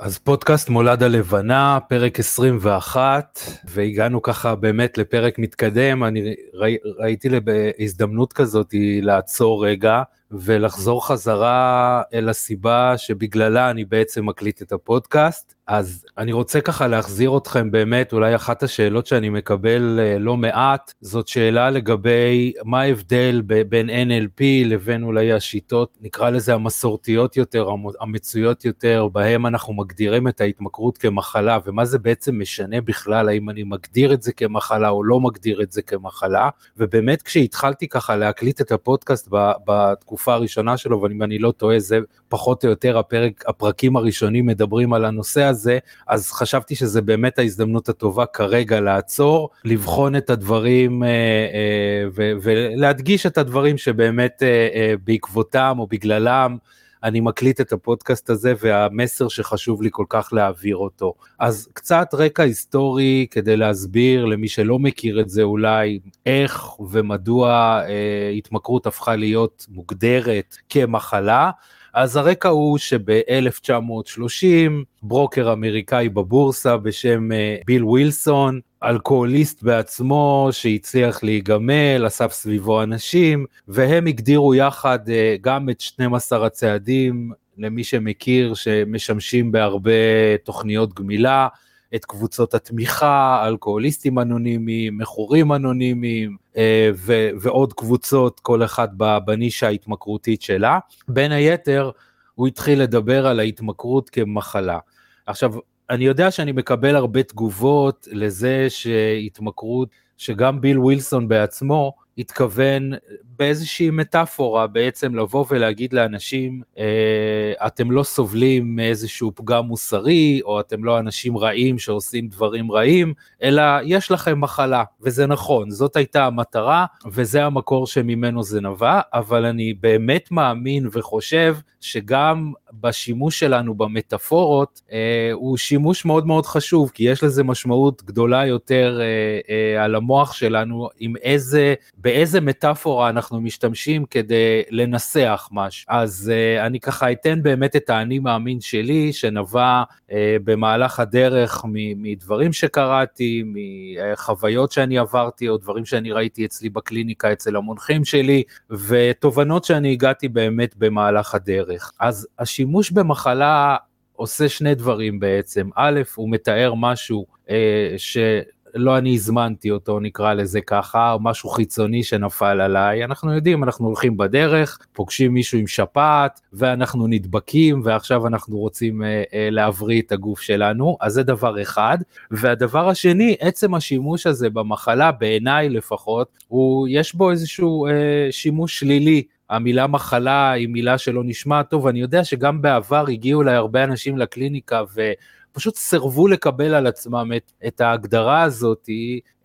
אז פודקאסט מולד הלבנה, פרק 21, והגענו ככה באמת לפרק מתקדם, אני ראי, ראיתי בהזדמנות כזאת לעצור רגע ולחזור חזרה אל הסיבה שבגללה אני בעצם מקליט את הפודקאסט. אז אני רוצה ככה להחזיר אתכם באמת, אולי אחת השאלות שאני מקבל אה, לא מעט, זאת שאלה לגבי מה ההבדל בין NLP לבין אולי השיטות, נקרא לזה המסורתיות יותר, המצויות יותר, בהם אנחנו מגדירים את ההתמכרות כמחלה, ומה זה בעצם משנה בכלל, האם אני מגדיר את זה כמחלה או לא מגדיר את זה כמחלה, ובאמת כשהתחלתי ככה להקליט את הפודקאסט בתקופה הראשונה שלו, ואם אני לא טועה, זה פחות או יותר הפרק, הפרקים הראשונים מדברים על הנושא הזה, הזה, אז חשבתי שזה באמת ההזדמנות הטובה כרגע לעצור, לבחון את הדברים אה, אה, ולהדגיש את הדברים שבאמת אה, בעקבותם או בגללם אני מקליט את הפודקאסט הזה והמסר שחשוב לי כל כך להעביר אותו. אז קצת רקע היסטורי כדי להסביר למי שלא מכיר את זה אולי, איך ומדוע אה, התמכרות הפכה להיות מוגדרת כמחלה. אז הרקע הוא שב-1930 ברוקר אמריקאי בבורסה בשם אה, ביל ווילסון, אלכוהוליסט בעצמו שהצליח להיגמל, אסף סביבו אנשים, והם הגדירו יחד אה, גם את 12 הצעדים, למי שמכיר, שמשמשים בהרבה תוכניות גמילה, את קבוצות התמיכה, אלכוהוליסטים אנונימיים, מכורים אנונימיים אה, ו- ועוד קבוצות, כל אחד בנישה ההתמכרותית שלה. בין היתר, הוא התחיל לדבר על ההתמכרות כמחלה. עכשיו, אני יודע שאני מקבל הרבה תגובות לזה שהתמכרות, שגם ביל ווילסון בעצמו התכוון באיזושהי מטאפורה בעצם לבוא ולהגיד לאנשים, אה, אתם לא סובלים מאיזשהו פגם מוסרי, או אתם לא אנשים רעים שעושים דברים רעים, אלא יש לכם מחלה, וזה נכון, זאת הייתה המטרה, וזה המקור שממנו זה נבע, אבל אני באמת מאמין וחושב שגם בשימוש שלנו במטאפורות, אה, הוא שימוש מאוד מאוד חשוב, כי יש לזה משמעות גדולה יותר אה, אה, על המוח שלנו, עם איזה, באיזה מטאפורה אנחנו משתמשים כדי לנסח משהו. אז uh, אני ככה אתן באמת את האני מאמין שלי, שנבע uh, במהלך הדרך מדברים שקראתי, מחוויות שאני עברתי, או דברים שאני ראיתי אצלי בקליניקה אצל המונחים שלי, ותובנות שאני הגעתי באמת במהלך הדרך. אז השימוש במחלה עושה שני דברים בעצם. א', הוא מתאר משהו אה, ש... לא אני הזמנתי אותו, נקרא לזה ככה, או משהו חיצוני שנפל עליי. אנחנו יודעים, אנחנו הולכים בדרך, פוגשים מישהו עם שפעת, ואנחנו נדבקים, ועכשיו אנחנו רוצים אה, אה, להבריא את הגוף שלנו, אז זה דבר אחד. והדבר השני, עצם השימוש הזה במחלה, בעיניי לפחות, הוא, יש בו איזשהו אה, שימוש שלילי. המילה מחלה היא מילה שלא נשמע טוב, אני יודע שגם בעבר הגיעו אליי הרבה אנשים לקליניקה ו... פשוט סירבו לקבל על עצמם את, את ההגדרה הזאת,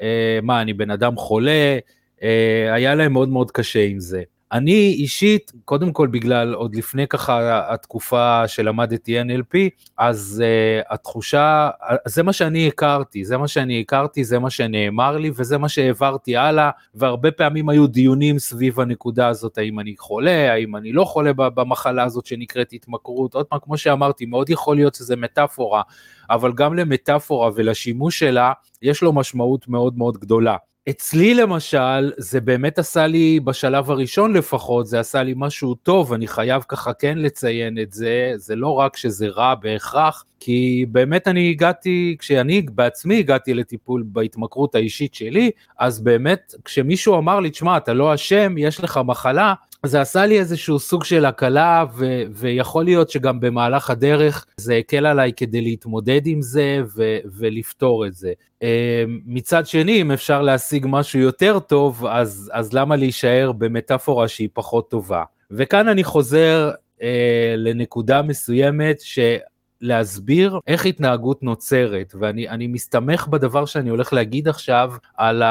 אה, מה, אני בן אדם חולה, אה, היה להם מאוד מאוד קשה עם זה. אני אישית, קודם כל בגלל עוד לפני ככה התקופה שלמדתי NLP, אז uh, התחושה, זה מה שאני הכרתי, זה מה שאני הכרתי, זה מה שנאמר לי וזה מה שהעברתי הלאה, והרבה פעמים היו דיונים סביב הנקודה הזאת, האם אני חולה, האם אני לא חולה במחלה הזאת שנקראת התמכרות, עוד פעם, כמו שאמרתי, מאוד יכול להיות שזה מטאפורה, אבל גם למטאפורה ולשימוש שלה, יש לו משמעות מאוד מאוד גדולה. אצלי למשל, זה באמת עשה לי, בשלב הראשון לפחות, זה עשה לי משהו טוב, אני חייב ככה כן לציין את זה, זה לא רק שזה רע בהכרח, כי באמת אני הגעתי, כשאני בעצמי הגעתי לטיפול בהתמכרות האישית שלי, אז באמת כשמישהו אמר לי, תשמע, אתה לא אשם, יש לך מחלה, זה עשה לי איזשהו סוג של הקלה, ו- ויכול להיות שגם במהלך הדרך זה הקל עליי כדי להתמודד עם זה ו- ולפתור את זה. אה, מצד שני, אם אפשר להשיג משהו יותר טוב, אז, אז למה להישאר במטאפורה שהיא פחות טובה? וכאן אני חוזר אה, לנקודה מסוימת, ש... להסביר איך התנהגות נוצרת, ואני מסתמך בדבר שאני הולך להגיד עכשיו על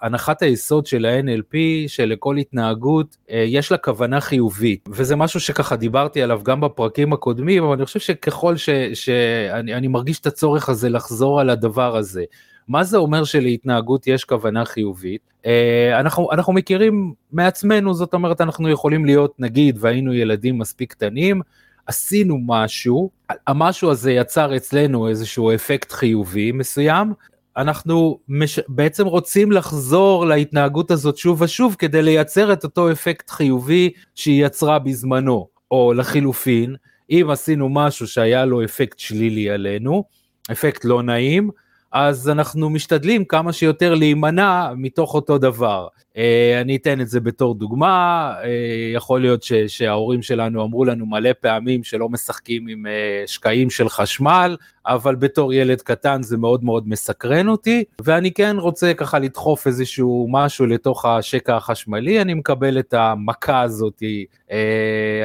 הנחת היסוד של ה-NLP, שלכל התנהגות אה, יש לה כוונה חיובית, וזה משהו שככה דיברתי עליו גם בפרקים הקודמים, אבל אני חושב שככל שאני מרגיש את הצורך הזה לחזור על הדבר הזה. מה זה אומר שלהתנהגות יש כוונה חיובית? אה, אנחנו, אנחנו מכירים מעצמנו, זאת אומרת אנחנו יכולים להיות נגיד והיינו ילדים מספיק קטנים, עשינו משהו, המשהו הזה יצר אצלנו איזשהו אפקט חיובי מסוים, אנחנו מש... בעצם רוצים לחזור להתנהגות הזאת שוב ושוב כדי לייצר את אותו אפקט חיובי שהיא יצרה בזמנו, או לחילופין, אם עשינו משהו שהיה לו אפקט שלילי עלינו, אפקט לא נעים, אז אנחנו משתדלים כמה שיותר להימנע מתוך אותו דבר. אה, אני אתן את זה בתור דוגמה, אה, יכול להיות ש, שההורים שלנו אמרו לנו מלא פעמים שלא משחקים עם אה, שקעים של חשמל, אבל בתור ילד קטן זה מאוד מאוד מסקרן אותי, ואני כן רוצה ככה לדחוף איזשהו משהו לתוך השקע החשמלי, אני מקבל את המכה הזאת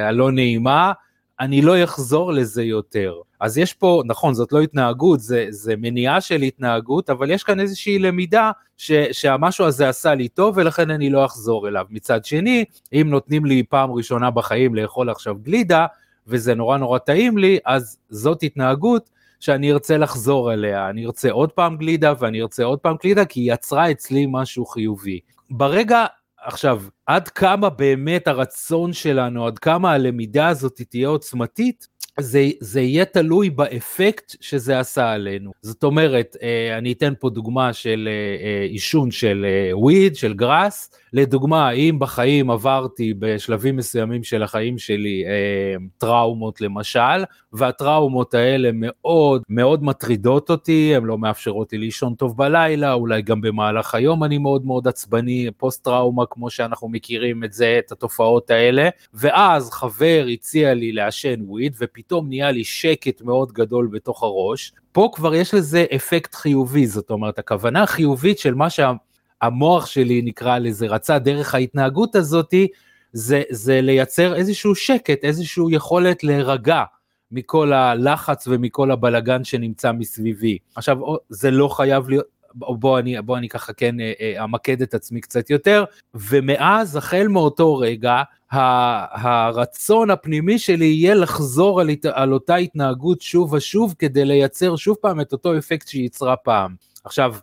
הלא נעימה. אני לא אחזור לזה יותר. אז יש פה, נכון, זאת לא התנהגות, זה, זה מניעה של התנהגות, אבל יש כאן איזושהי למידה ש, שהמשהו הזה עשה לי טוב ולכן אני לא אחזור אליו. מצד שני, אם נותנים לי פעם ראשונה בחיים לאכול עכשיו גלידה, וזה נורא נורא טעים לי, אז זאת התנהגות שאני ארצה לחזור אליה. אני ארצה עוד פעם גלידה ואני ארצה עוד פעם גלידה, כי היא יצרה אצלי משהו חיובי. ברגע עכשיו, עד כמה באמת הרצון שלנו, עד כמה הלמידה הזאת תהיה עוצמתית, זה, זה יהיה תלוי באפקט שזה עשה עלינו. זאת אומרת, אה, אני אתן פה דוגמה של אה, אה, עישון של weed, של גראס, לדוגמה, אם בחיים עברתי בשלבים מסוימים של החיים שלי טראומות למשל, והטראומות האלה מאוד מאוד מטרידות אותי, הן לא מאפשרות לי לישון טוב בלילה, אולי גם במהלך היום אני מאוד מאוד עצבני, פוסט טראומה כמו שאנחנו מכירים את זה, את התופעות האלה, ואז חבר הציע לי לעשן weed, ופתאום נהיה לי שקט מאוד גדול בתוך הראש, פה כבר יש לזה אפקט חיובי, זאת אומרת, הכוונה החיובית של מה שהמוח שלי נקרא לזה רצה דרך ההתנהגות הזאתי, זה, זה לייצר איזשהו שקט, איזושהי יכולת להירגע. מכל הלחץ ומכל הבלגן שנמצא מסביבי. עכשיו, זה לא חייב להיות, בוא אני, בוא אני ככה כן אה, אה, אמקד את עצמי קצת יותר, ומאז, החל מאותו רגע, הרצון הפנימי שלי יהיה לחזור על, על אותה התנהגות שוב ושוב, כדי לייצר שוב פעם את אותו אפקט שייצרה פעם. עכשיו,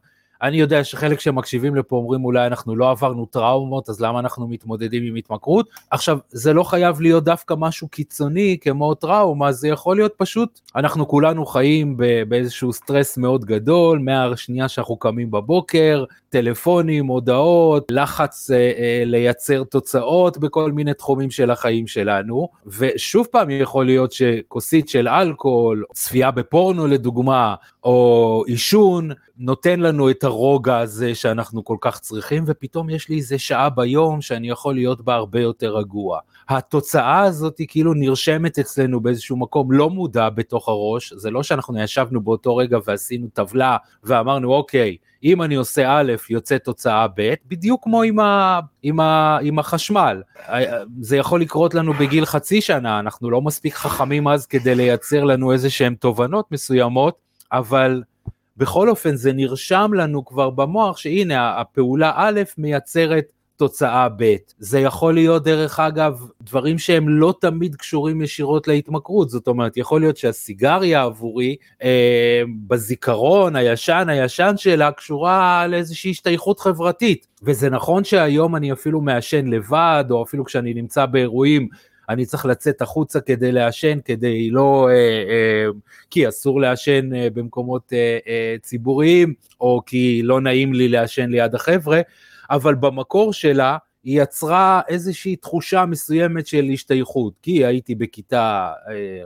אני יודע שחלק שמקשיבים לפה אומרים אולי אנחנו לא עברנו טראומות, אז למה אנחנו מתמודדים עם התמכרות? עכשיו, זה לא חייב להיות דווקא משהו קיצוני כמו טראומה, זה יכול להיות פשוט, אנחנו כולנו חיים באיזשהו סטרס מאוד גדול, מהשנייה שאנחנו קמים בבוקר, טלפונים, הודעות, לחץ אה, אה, לייצר תוצאות בכל מיני תחומים של החיים שלנו, ושוב פעם יכול להיות שכוסית של אלכוהול, צפייה בפורנו לדוגמה, או עישון, נותן לנו את הרוגע הזה שאנחנו כל כך צריכים, ופתאום יש לי איזה שעה ביום שאני יכול להיות בה הרבה יותר רגוע. התוצאה הזאת היא כאילו נרשמת אצלנו באיזשהו מקום לא מודע בתוך הראש, זה לא שאנחנו ישבנו באותו רגע ועשינו טבלה ואמרנו אוקיי, אם אני עושה א', יוצא תוצאה ב', בדיוק כמו עם, ה, עם, ה, עם החשמל. זה יכול לקרות לנו בגיל חצי שנה, אנחנו לא מספיק חכמים אז כדי לייצר לנו איזה שהן תובנות מסוימות, אבל בכל אופן זה נרשם לנו כבר במוח שהנה הפעולה א' מייצרת תוצאה ב'. זה יכול להיות דרך אגב דברים שהם לא תמיד קשורים ישירות להתמכרות, זאת אומרת יכול להיות שהסיגריה עבורי אה, בזיכרון הישן הישן שלה קשורה לאיזושהי השתייכות חברתית, וזה נכון שהיום אני אפילו מעשן לבד או אפילו כשאני נמצא באירועים אני צריך לצאת החוצה כדי לעשן, כדי לא, אה, אה, כי אסור לעשן אה, במקומות ציבוריים, או כי לא נעים לי לעשן ליד החבר'ה, אבל במקור שלה היא יצרה איזושהי תחושה מסוימת של השתייכות, כי הייתי בכיתה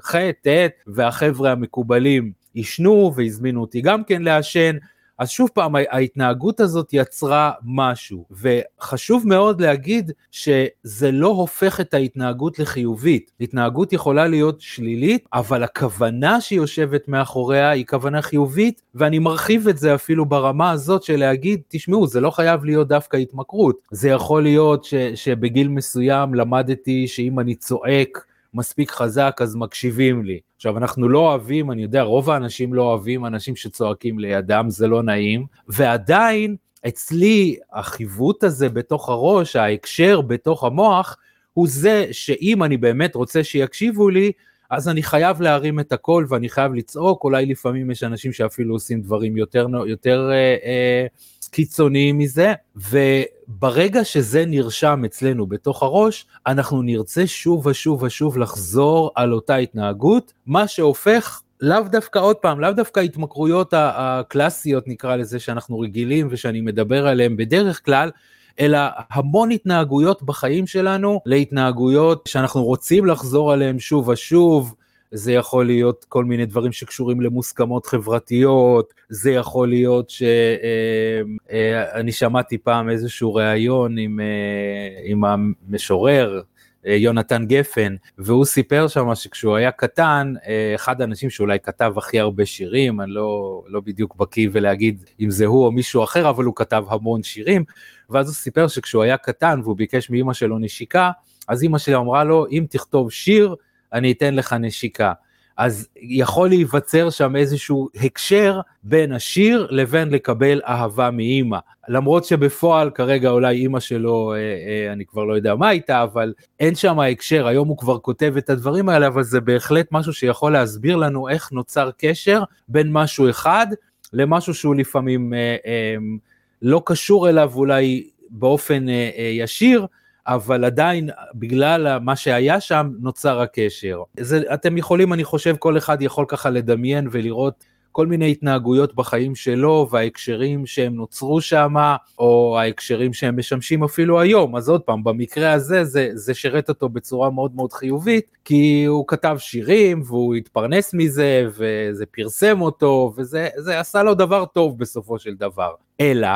ח', ט', והחבר'ה המקובלים עישנו והזמינו אותי גם כן לעשן, אז שוב פעם ההתנהגות הזאת יצרה משהו וחשוב מאוד להגיד שזה לא הופך את ההתנהגות לחיובית, התנהגות יכולה להיות שלילית אבל הכוונה שיושבת מאחוריה היא כוונה חיובית ואני מרחיב את זה אפילו ברמה הזאת של להגיד תשמעו זה לא חייב להיות דווקא התמכרות, זה יכול להיות ש, שבגיל מסוים למדתי שאם אני צועק מספיק חזק אז מקשיבים לי. עכשיו אנחנו לא אוהבים, אני יודע רוב האנשים לא אוהבים אנשים שצועקים לידם, זה לא נעים, ועדיין אצלי החיווט הזה בתוך הראש, ההקשר בתוך המוח, הוא זה שאם אני באמת רוצה שיקשיבו לי, אז אני חייב להרים את הקול ואני חייב לצעוק, אולי לפעמים יש אנשים שאפילו עושים דברים יותר, יותר אה, אה, קיצוניים מזה, וברגע שזה נרשם אצלנו בתוך הראש, אנחנו נרצה שוב ושוב ושוב לחזור על אותה התנהגות, מה שהופך לאו דווקא עוד פעם, לאו דווקא ההתמכרויות הקלאסיות נקרא לזה שאנחנו רגילים ושאני מדבר עליהן בדרך כלל, אלא המון התנהגויות בחיים שלנו להתנהגויות שאנחנו רוצים לחזור עליהן שוב ושוב. זה יכול להיות כל מיני דברים שקשורים למוסכמות חברתיות, זה יכול להיות שאני אה, אה, שמעתי פעם איזשהו ראיון עם, אה, עם המשורר, יונתן גפן, והוא סיפר שם שכשהוא היה קטן, אחד האנשים שאולי כתב הכי הרבה שירים, אני לא, לא בדיוק בקיא ולהגיד אם זה הוא או מישהו אחר, אבל הוא כתב המון שירים, ואז הוא סיפר שכשהוא היה קטן והוא ביקש מאימא שלו נשיקה, אז אימא שלי אמרה לו, אם תכתוב שיר, אני אתן לך נשיקה. אז יכול להיווצר שם איזשהו הקשר בין השיר לבין לקבל אהבה מאימא. למרות שבפועל כרגע אולי אימא שלו, אה, אה, אני כבר לא יודע מה איתה, אבל אין שם הקשר, היום הוא כבר כותב את הדברים האלה, אבל זה בהחלט משהו שיכול להסביר לנו איך נוצר קשר בין משהו אחד למשהו שהוא לפעמים אה, אה, לא קשור אליו אולי באופן אה, אה, ישיר, אבל עדיין בגלל מה שהיה שם נוצר הקשר. זה, אתם יכולים, אני חושב, כל אחד יכול ככה לדמיין ולראות כל מיני התנהגויות בחיים שלו וההקשרים שהם נוצרו שם, או ההקשרים שהם משמשים אפילו היום. אז עוד פעם, במקרה הזה זה, זה שירת אותו בצורה מאוד מאוד חיובית, כי הוא כתב שירים והוא התפרנס מזה, וזה פרסם אותו, וזה עשה לו דבר טוב בסופו של דבר. אלא,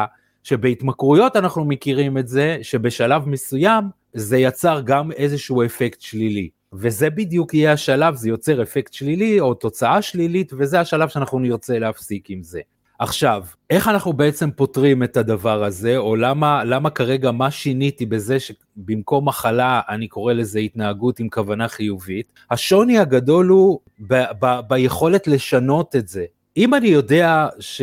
שבהתמכרויות אנחנו מכירים את זה, שבשלב מסוים זה יצר גם איזשהו אפקט שלילי. וזה בדיוק יהיה השלב, זה יוצר אפקט שלילי או תוצאה שלילית, וזה השלב שאנחנו נרצה להפסיק עם זה. עכשיו, איך אנחנו בעצם פותרים את הדבר הזה, או למה, למה כרגע, מה שיניתי בזה שבמקום מחלה אני קורא לזה התנהגות עם כוונה חיובית? השוני הגדול הוא ב- ב- ביכולת לשנות את זה. אם אני יודע ש...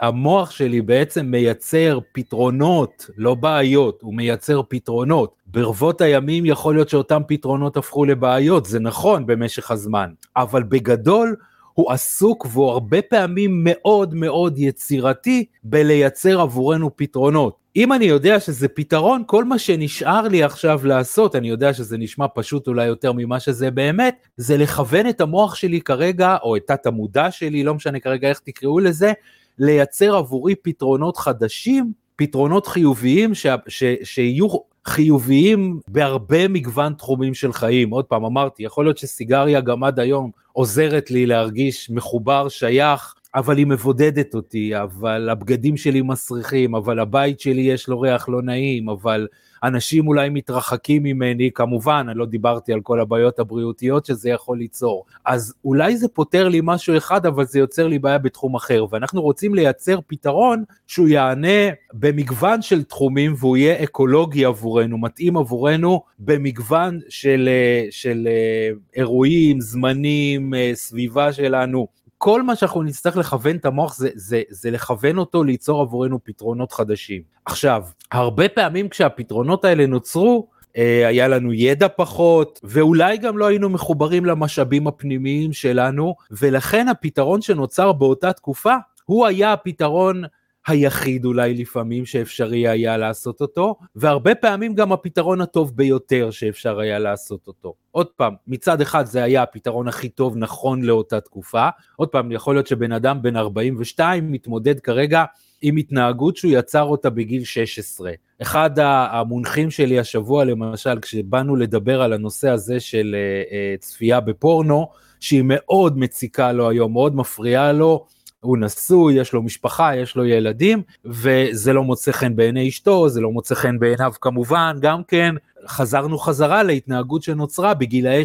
המוח שלי בעצם מייצר פתרונות, לא בעיות, הוא מייצר פתרונות. ברבות הימים יכול להיות שאותם פתרונות הפכו לבעיות, זה נכון במשך הזמן, אבל בגדול הוא עסוק והוא הרבה פעמים מאוד מאוד יצירתי בלייצר עבורנו פתרונות. אם אני יודע שזה פתרון, כל מה שנשאר לי עכשיו לעשות, אני יודע שזה נשמע פשוט אולי יותר ממה שזה באמת, זה לכוון את המוח שלי כרגע, או את תת המודע שלי, לא משנה כרגע איך תקראו לזה, לייצר עבורי פתרונות חדשים, פתרונות חיוביים ש, ש, שיהיו חיוביים בהרבה מגוון תחומים של חיים. עוד פעם אמרתי, יכול להיות שסיגריה גם עד היום עוזרת לי להרגיש מחובר, שייך, אבל היא מבודדת אותי, אבל הבגדים שלי מסריחים, אבל הבית שלי יש לו ריח לא נעים, אבל אנשים אולי מתרחקים ממני, כמובן, אני לא דיברתי על כל הבעיות הבריאותיות שזה יכול ליצור. אז אולי זה פותר לי משהו אחד, אבל זה יוצר לי בעיה בתחום אחר, ואנחנו רוצים לייצר פתרון שהוא יענה במגוון של תחומים והוא יהיה אקולוגי עבורנו, מתאים עבורנו במגוון של, של אה, אירועים, זמנים, אה, סביבה שלנו. כל מה שאנחנו נצטרך לכוון את המוח זה, זה, זה לכוון אותו ליצור עבורנו פתרונות חדשים. עכשיו, הרבה פעמים כשהפתרונות האלה נוצרו, אה, היה לנו ידע פחות, ואולי גם לא היינו מחוברים למשאבים הפנימיים שלנו, ולכן הפתרון שנוצר באותה תקופה, הוא היה הפתרון היחיד אולי לפעמים שאפשרי היה לעשות אותו, והרבה פעמים גם הפתרון הטוב ביותר שאפשר היה לעשות אותו. עוד פעם, מצד אחד זה היה הפתרון הכי טוב נכון לאותה תקופה, עוד פעם, יכול להיות שבן אדם בן 42 מתמודד כרגע עם התנהגות שהוא יצר אותה בגיל 16. אחד המונחים שלי השבוע למשל, כשבאנו לדבר על הנושא הזה של אה, אה, צפייה בפורנו, שהיא מאוד מציקה לו היום, מאוד מפריעה לו, הוא נשוי, יש לו משפחה, יש לו ילדים, וזה לא מוצא חן בעיני אשתו, זה לא מוצא חן בעיניו כמובן, גם כן חזרנו חזרה להתנהגות שנוצרה בגילאי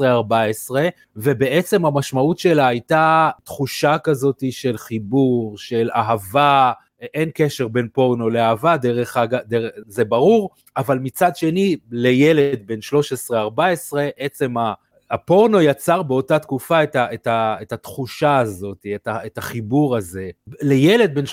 13-14, ובעצם המשמעות שלה הייתה תחושה כזאת של חיבור, של אהבה, אין קשר בין פורנו לאהבה, דרך אגב, זה ברור, אבל מצד שני, לילד בן 13-14, עצם ה... הפורנו יצר באותה תקופה את, ה, את, ה, את התחושה הזאת, את, ה, את החיבור הזה. לילד בן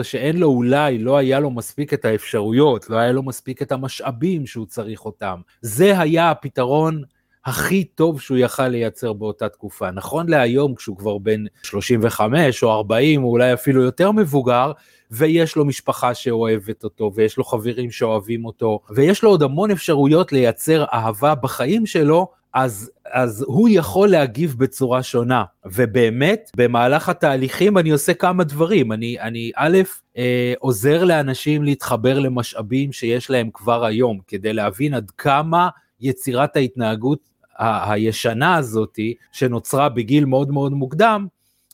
13-14 שאין לו אולי, לא היה לו מספיק את האפשרויות, לא היה לו מספיק את המשאבים שהוא צריך אותם. זה היה הפתרון הכי טוב שהוא יכל לייצר באותה תקופה. נכון להיום, כשהוא כבר בן 35 או 40, או אולי אפילו יותר מבוגר, ויש לו משפחה שאוהבת אותו, ויש לו חברים שאוהבים אותו, ויש לו עוד המון אפשרויות לייצר אהבה בחיים שלו, אז, אז הוא יכול להגיב בצורה שונה. ובאמת, במהלך התהליכים אני עושה כמה דברים. אני, אני א', אה, עוזר לאנשים להתחבר למשאבים שיש להם כבר היום, כדי להבין עד כמה יצירת ההתנהגות הישנה הזאתי, שנוצרה בגיל מאוד מאוד מוקדם,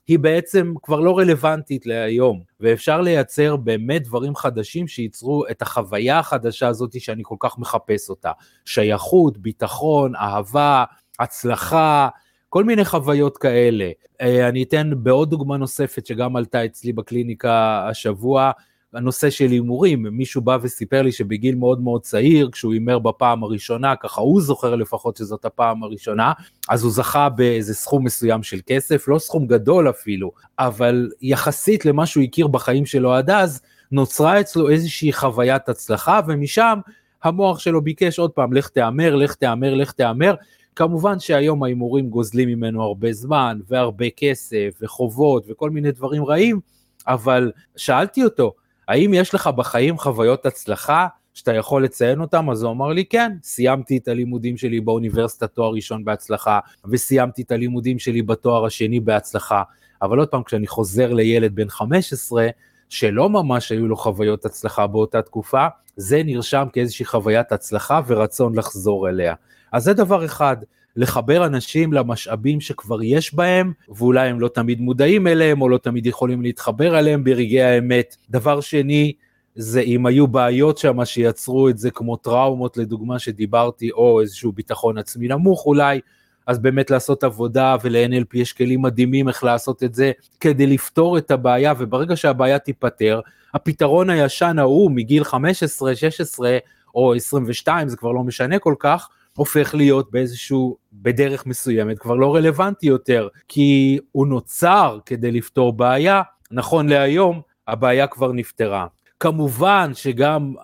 היא בעצם כבר לא רלוונטית להיום, ואפשר לייצר באמת דברים חדשים שייצרו את החוויה החדשה הזאת שאני כל כך מחפש אותה. שייכות, ביטחון, אהבה, הצלחה, כל מיני חוויות כאלה. אה, אני אתן בעוד דוגמה נוספת שגם עלתה אצלי בקליניקה השבוע, הנושא של הימורים, מישהו בא וסיפר לי שבגיל מאוד מאוד צעיר, כשהוא הימר בפעם הראשונה, ככה הוא זוכר לפחות שזאת הפעם הראשונה, אז הוא זכה באיזה סכום מסוים של כסף, לא סכום גדול אפילו, אבל יחסית למה שהוא הכיר בחיים שלו עד אז, נוצרה אצלו איזושהי חוויית הצלחה, ומשם המוח שלו ביקש עוד פעם, לך תהמר, לך תהמר, לך תהמר. כמובן שהיום ההימורים גוזלים ממנו הרבה זמן, והרבה כסף, וחובות, וכל מיני דברים רעים, אבל שאלתי אותו, האם יש לך בחיים חוויות הצלחה שאתה יכול לציין אותם? אז הוא אמר לי, כן, סיימתי את הלימודים שלי באוניברסיטה תואר ראשון בהצלחה, וסיימתי את הלימודים שלי בתואר השני בהצלחה. אבל עוד פעם, כשאני חוזר לילד בן 15, שלא ממש היו לו חוויות הצלחה באותה תקופה, זה נרשם כאיזושהי חוויית הצלחה ורצון לחזור אליה. אז זה דבר אחד. לחבר אנשים למשאבים שכבר יש בהם, ואולי הם לא תמיד מודעים אליהם, או לא תמיד יכולים להתחבר אליהם ברגעי האמת. דבר שני, זה אם היו בעיות שם שיצרו את זה כמו טראומות לדוגמה שדיברתי, או איזשהו ביטחון עצמי נמוך אולי, אז באמת לעשות עבודה ול-NLP יש כלים מדהימים איך לעשות את זה כדי לפתור את הבעיה, וברגע שהבעיה תיפתר, הפתרון הישן ההוא מגיל 15, 16 או 22, זה כבר לא משנה כל כך, הופך להיות באיזשהו, בדרך מסוימת כבר לא רלוונטי יותר, כי הוא נוצר כדי לפתור בעיה, נכון להיום הבעיה כבר נפתרה. כמובן שגם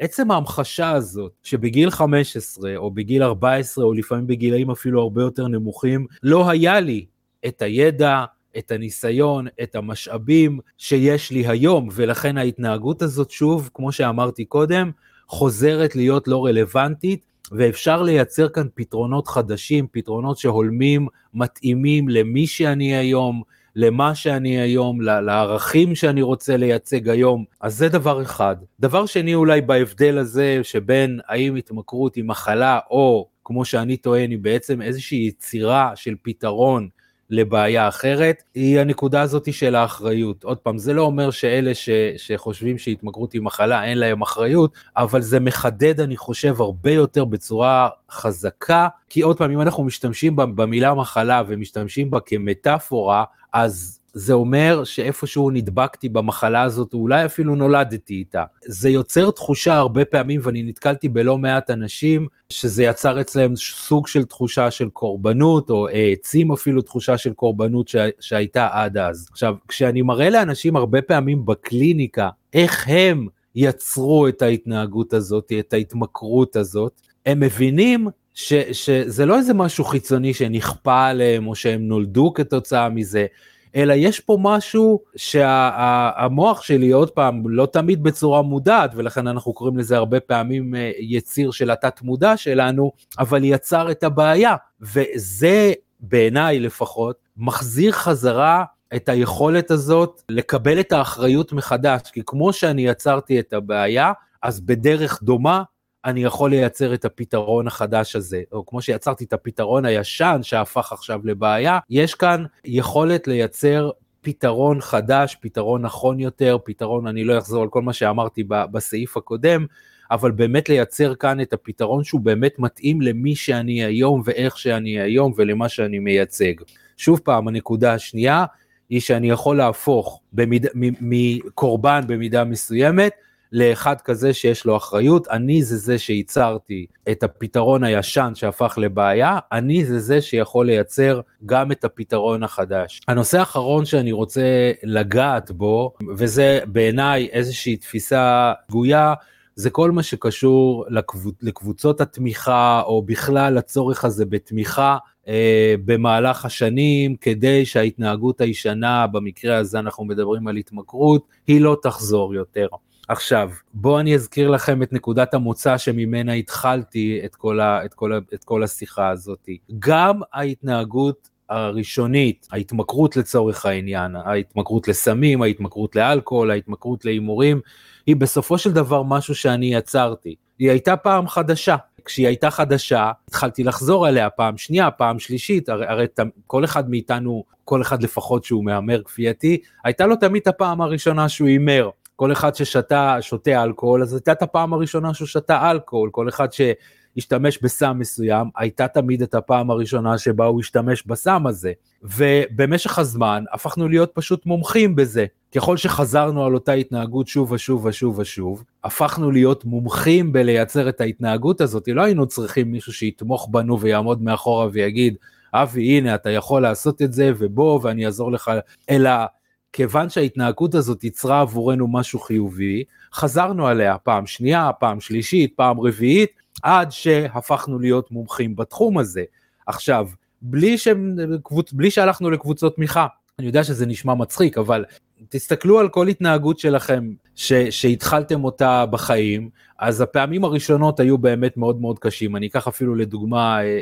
עצם ההמחשה הזאת שבגיל 15 או בגיל 14 או לפעמים בגילאים אפילו הרבה יותר נמוכים לא היה לי את הידע, את הניסיון, את המשאבים שיש לי היום ולכן ההתנהגות הזאת שוב כמו שאמרתי קודם חוזרת להיות לא רלוונטית ואפשר לייצר כאן פתרונות חדשים, פתרונות שהולמים, מתאימים למי שאני היום, למה שאני היום, לערכים שאני רוצה לייצג היום, אז זה דבר אחד. דבר שני אולי בהבדל הזה שבין האם התמכרות היא מחלה או כמו שאני טוען היא בעצם איזושהי יצירה של פתרון לבעיה אחרת, היא הנקודה הזאת של האחריות. עוד פעם, זה לא אומר שאלה ש, שחושבים שהתמכרות היא מחלה, אין להם אחריות, אבל זה מחדד, אני חושב, הרבה יותר בצורה חזקה, כי עוד פעם, אם אנחנו משתמשים במילה מחלה ומשתמשים בה כמטאפורה, אז זה אומר שאיפשהו נדבקתי במחלה הזאת, אולי אפילו נולדתי איתה. זה יוצר תחושה הרבה פעמים, ואני נתקלתי בלא מעט אנשים, שזה יצר אצלם סוג של תחושה של קורבנות, או העצים אפילו תחושה של קורבנות ש... שהייתה עד אז. עכשיו, כשאני מראה לאנשים הרבה פעמים בקליניקה, איך הם יצרו את ההתנהגות הזאת, את ההתמכרות הזאת, הם מבינים ש, שזה לא איזה משהו חיצוני שנכפה עליהם או שהם נולדו כתוצאה מזה, אלא יש פה משהו שהמוח שלי, עוד פעם, לא תמיד בצורה מודעת, ולכן אנחנו קוראים לזה הרבה פעמים אה, יציר של התת מודע שלנו, אבל יצר את הבעיה, וזה בעיניי לפחות, מחזיר חזרה את היכולת הזאת לקבל את האחריות מחדש, כי כמו שאני יצרתי את הבעיה, אז בדרך דומה אני יכול לייצר את הפתרון החדש הזה, או כמו שיצרתי את הפתרון הישן שהפך עכשיו לבעיה, יש כאן יכולת לייצר פתרון חדש, פתרון נכון יותר, פתרון, אני לא אחזור על כל מה שאמרתי בסעיף הקודם, אבל באמת לייצר כאן את הפתרון שהוא באמת מתאים למי שאני היום ואיך שאני היום ולמה שאני מייצג. שוב פעם, הנקודה השנייה היא שאני יכול להפוך במיד, מקורבן במידה מסוימת לאחד כזה שיש לו אחריות, אני זה זה שייצרתי את הפתרון הישן שהפך לבעיה, אני זה זה שיכול לייצר גם את הפתרון החדש. הנושא האחרון שאני רוצה לגעת בו, וזה בעיניי איזושהי תפיסה גויה, זה כל מה שקשור לקבוצ, לקבוצות התמיכה, או בכלל לצורך הזה בתמיכה אה, במהלך השנים, כדי שההתנהגות הישנה, במקרה הזה אנחנו מדברים על התמכרות, היא לא תחזור יותר. עכשיו, בואו אני אזכיר לכם את נקודת המוצא שממנה התחלתי את כל, ה, את כל, ה, את כל השיחה הזאת. גם ההתנהגות הראשונית, ההתמכרות לצורך העניין, ההתמכרות לסמים, ההתמכרות לאלכוהול, ההתמכרות להימורים, היא בסופו של דבר משהו שאני יצרתי. היא הייתה פעם חדשה. כשהיא הייתה חדשה, התחלתי לחזור עליה פעם שנייה, פעם שלישית, הרי, הרי כל אחד מאיתנו, כל אחד לפחות שהוא מהמר כפייתי, הייתה לו תמיד הפעם הראשונה שהוא הימר. כל אחד ששתה, שותה אלכוהול, אז הייתה את הפעם הראשונה שהוא שתה אלכוהול, כל אחד ש... השתמש בסם מסוים, הייתה תמיד את הפעם הראשונה שבה הוא השתמש בסם הזה. ובמשך הזמן הפכנו להיות פשוט מומחים בזה. ככל שחזרנו על אותה התנהגות שוב ושוב ושוב ושוב, הפכנו להיות מומחים בלייצר את ההתנהגות הזאת. לא היינו צריכים מישהו שיתמוך בנו ויעמוד מאחורה ויגיד, אבי, הנה, אתה יכול לעשות את זה, ובוא, ואני אעזור לך, אלא כיוון שההתנהגות הזאת יצרה עבורנו משהו חיובי, חזרנו עליה פעם שנייה, פעם שלישית, פעם רביעית, עד שהפכנו להיות מומחים בתחום הזה. עכשיו, בלי, ש... בלי שהלכנו לקבוצות תמיכה, אני יודע שזה נשמע מצחיק, אבל תסתכלו על כל התנהגות שלכם ש, שהתחלתם אותה בחיים, אז הפעמים הראשונות היו באמת מאוד מאוד קשים. אני אקח אפילו לדוגמה, אה,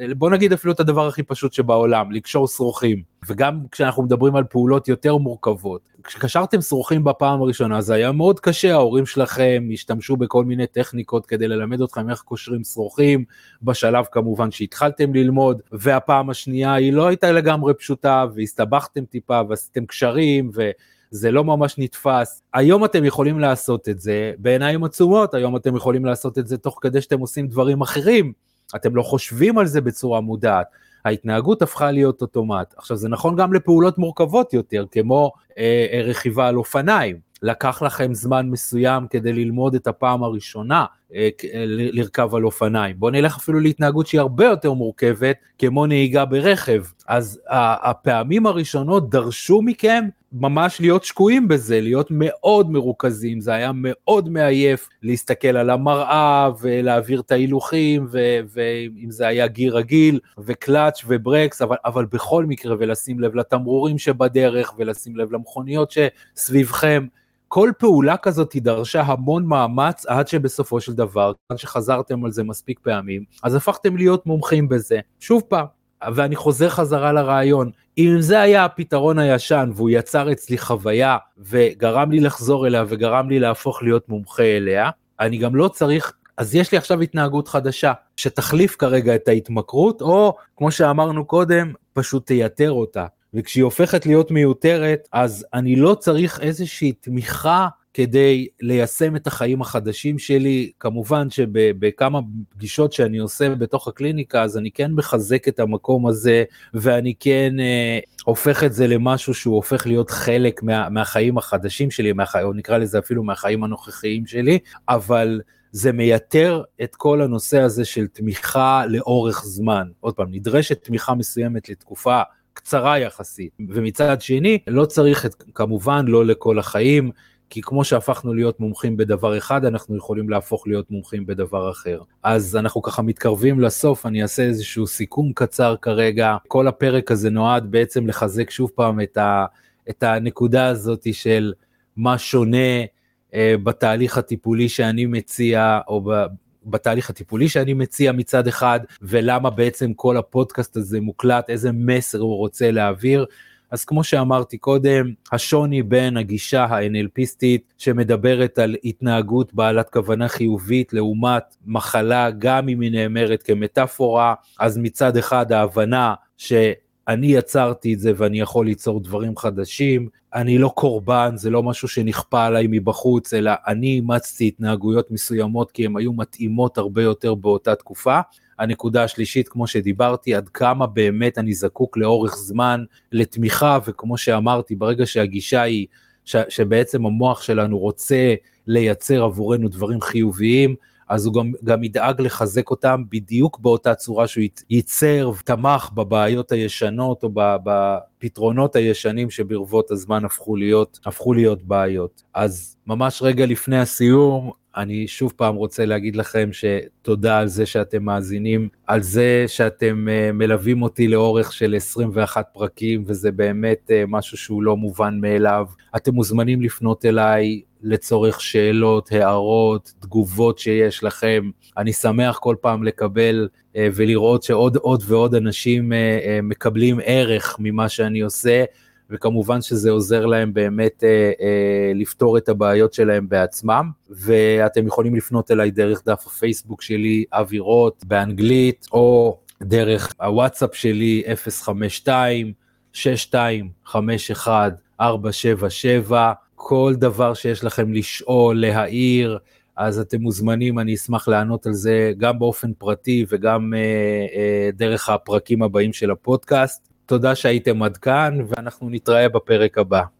אה, בוא נגיד אפילו את הדבר הכי פשוט שבעולם, לקשור שרוכים. וגם כשאנחנו מדברים על פעולות יותר מורכבות. כשקשרתם שרוכים בפעם הראשונה זה היה מאוד קשה, ההורים שלכם השתמשו בכל מיני טכניקות כדי ללמד אתכם איך קושרים שרוכים, בשלב כמובן שהתחלתם ללמוד, והפעם השנייה היא לא הייתה לגמרי פשוטה, והסתבכתם טיפה ועשיתם קשרים, ו... זה לא ממש נתפס. היום אתם יכולים לעשות את זה בעיניים עצומות, היום אתם יכולים לעשות את זה תוך כדי שאתם עושים דברים אחרים. אתם לא חושבים על זה בצורה מודעת. ההתנהגות הפכה להיות אוטומט. עכשיו זה נכון גם לפעולות מורכבות יותר, כמו אה, אה רכיבה על אופניים. לקח לכם זמן מסוים כדי ללמוד את הפעם הראשונה אה, אה לרכב על אופניים. בואו נלך אפילו להתנהגות שהיא הרבה יותר מורכבת, כמו נהיגה ברכב. אז הפעמים הראשונות דרשו מכם ממש להיות שקועים בזה, להיות מאוד מרוכזים, זה היה מאוד מעייף להסתכל על המראה ולהעביר את ההילוכים, ואם זה היה גיר רגיל, וקלאץ' וברקס, אבל, אבל בכל מקרה, ולשים לב לתמרורים שבדרך, ולשים לב למכוניות שסביבכם. כל פעולה כזאת דרשה המון מאמץ עד שבסופו של דבר, עד שחזרתם על זה מספיק פעמים, אז הפכתם להיות מומחים בזה. שוב פעם, ואני חוזר חזרה לרעיון, אם זה היה הפתרון הישן והוא יצר אצלי חוויה וגרם לי לחזור אליה וגרם לי להפוך להיות מומחה אליה, אני גם לא צריך, אז יש לי עכשיו התנהגות חדשה שתחליף כרגע את ההתמכרות, או כמו שאמרנו קודם, פשוט תייתר אותה. וכשהיא הופכת להיות מיותרת, אז אני לא צריך איזושהי תמיכה כדי ליישם את החיים החדשים שלי. כמובן שבכמה פגישות שאני עושה בתוך הקליניקה, אז אני כן מחזק את המקום הזה, ואני כן אה, הופך את זה למשהו שהוא הופך להיות חלק מה, מהחיים החדשים שלי, מהחיים, או נקרא לזה אפילו מהחיים הנוכחיים שלי, אבל... זה מייתר את כל הנושא הזה של תמיכה לאורך זמן. עוד פעם, נדרשת תמיכה מסוימת לתקופה קצרה יחסית, ומצד שני, לא צריך את, כמובן לא לכל החיים, כי כמו שהפכנו להיות מומחים בדבר אחד, אנחנו יכולים להפוך להיות מומחים בדבר אחר. אז אנחנו ככה מתקרבים לסוף, אני אעשה איזשהו סיכום קצר כרגע. כל הפרק הזה נועד בעצם לחזק שוב פעם את, ה, את הנקודה הזאת של מה שונה אה, בתהליך הטיפולי שאני מציע, או ב, בתהליך הטיפולי שאני מציע מצד אחד, ולמה בעצם כל הפודקאסט הזה מוקלט, איזה מסר הוא רוצה להעביר. אז כמו שאמרתי קודם, השוני בין הגישה ה-NLPיסטית שמדברת על התנהגות בעלת כוונה חיובית לעומת מחלה, גם אם היא נאמרת כמטאפורה, אז מצד אחד ההבנה ש... אני יצרתי את זה ואני יכול ליצור דברים חדשים, אני לא קורבן, זה לא משהו שנכפה עליי מבחוץ, אלא אני אימצתי התנהגויות מסוימות כי הן היו מתאימות הרבה יותר באותה תקופה. הנקודה השלישית, כמו שדיברתי, עד כמה באמת אני זקוק לאורך זמן לתמיכה, וכמו שאמרתי, ברגע שהגישה היא ש, שבעצם המוח שלנו רוצה לייצר עבורנו דברים חיוביים, אז הוא גם, גם ידאג לחזק אותם בדיוק באותה צורה שהוא ייצר ותמך בבעיות הישנות או בפתרונות הישנים שברבות הזמן הפכו להיות, הפכו להיות בעיות. אז ממש רגע לפני הסיום, אני שוב פעם רוצה להגיד לכם שתודה על זה שאתם מאזינים, על זה שאתם uh, מלווים אותי לאורך של 21 פרקים, וזה באמת uh, משהו שהוא לא מובן מאליו. אתם מוזמנים לפנות אליי לצורך שאלות, הערות, תגובות שיש לכם. אני שמח כל פעם לקבל uh, ולראות שעוד עוד ועוד אנשים uh, uh, מקבלים ערך ממה שאני עושה. וכמובן שזה עוזר להם באמת אה, אה, לפתור את הבעיות שלהם בעצמם, ואתם יכולים לפנות אליי דרך דף הפייסבוק שלי, אבי רוט, באנגלית, או דרך הוואטסאפ שלי, 052 6251 477 כל דבר שיש לכם לשאול, להעיר, אז אתם מוזמנים, אני אשמח לענות על זה גם באופן פרטי וגם אה, אה, דרך הפרקים הבאים של הפודקאסט. תודה שהייתם עד כאן, ואנחנו נתראה בפרק הבא.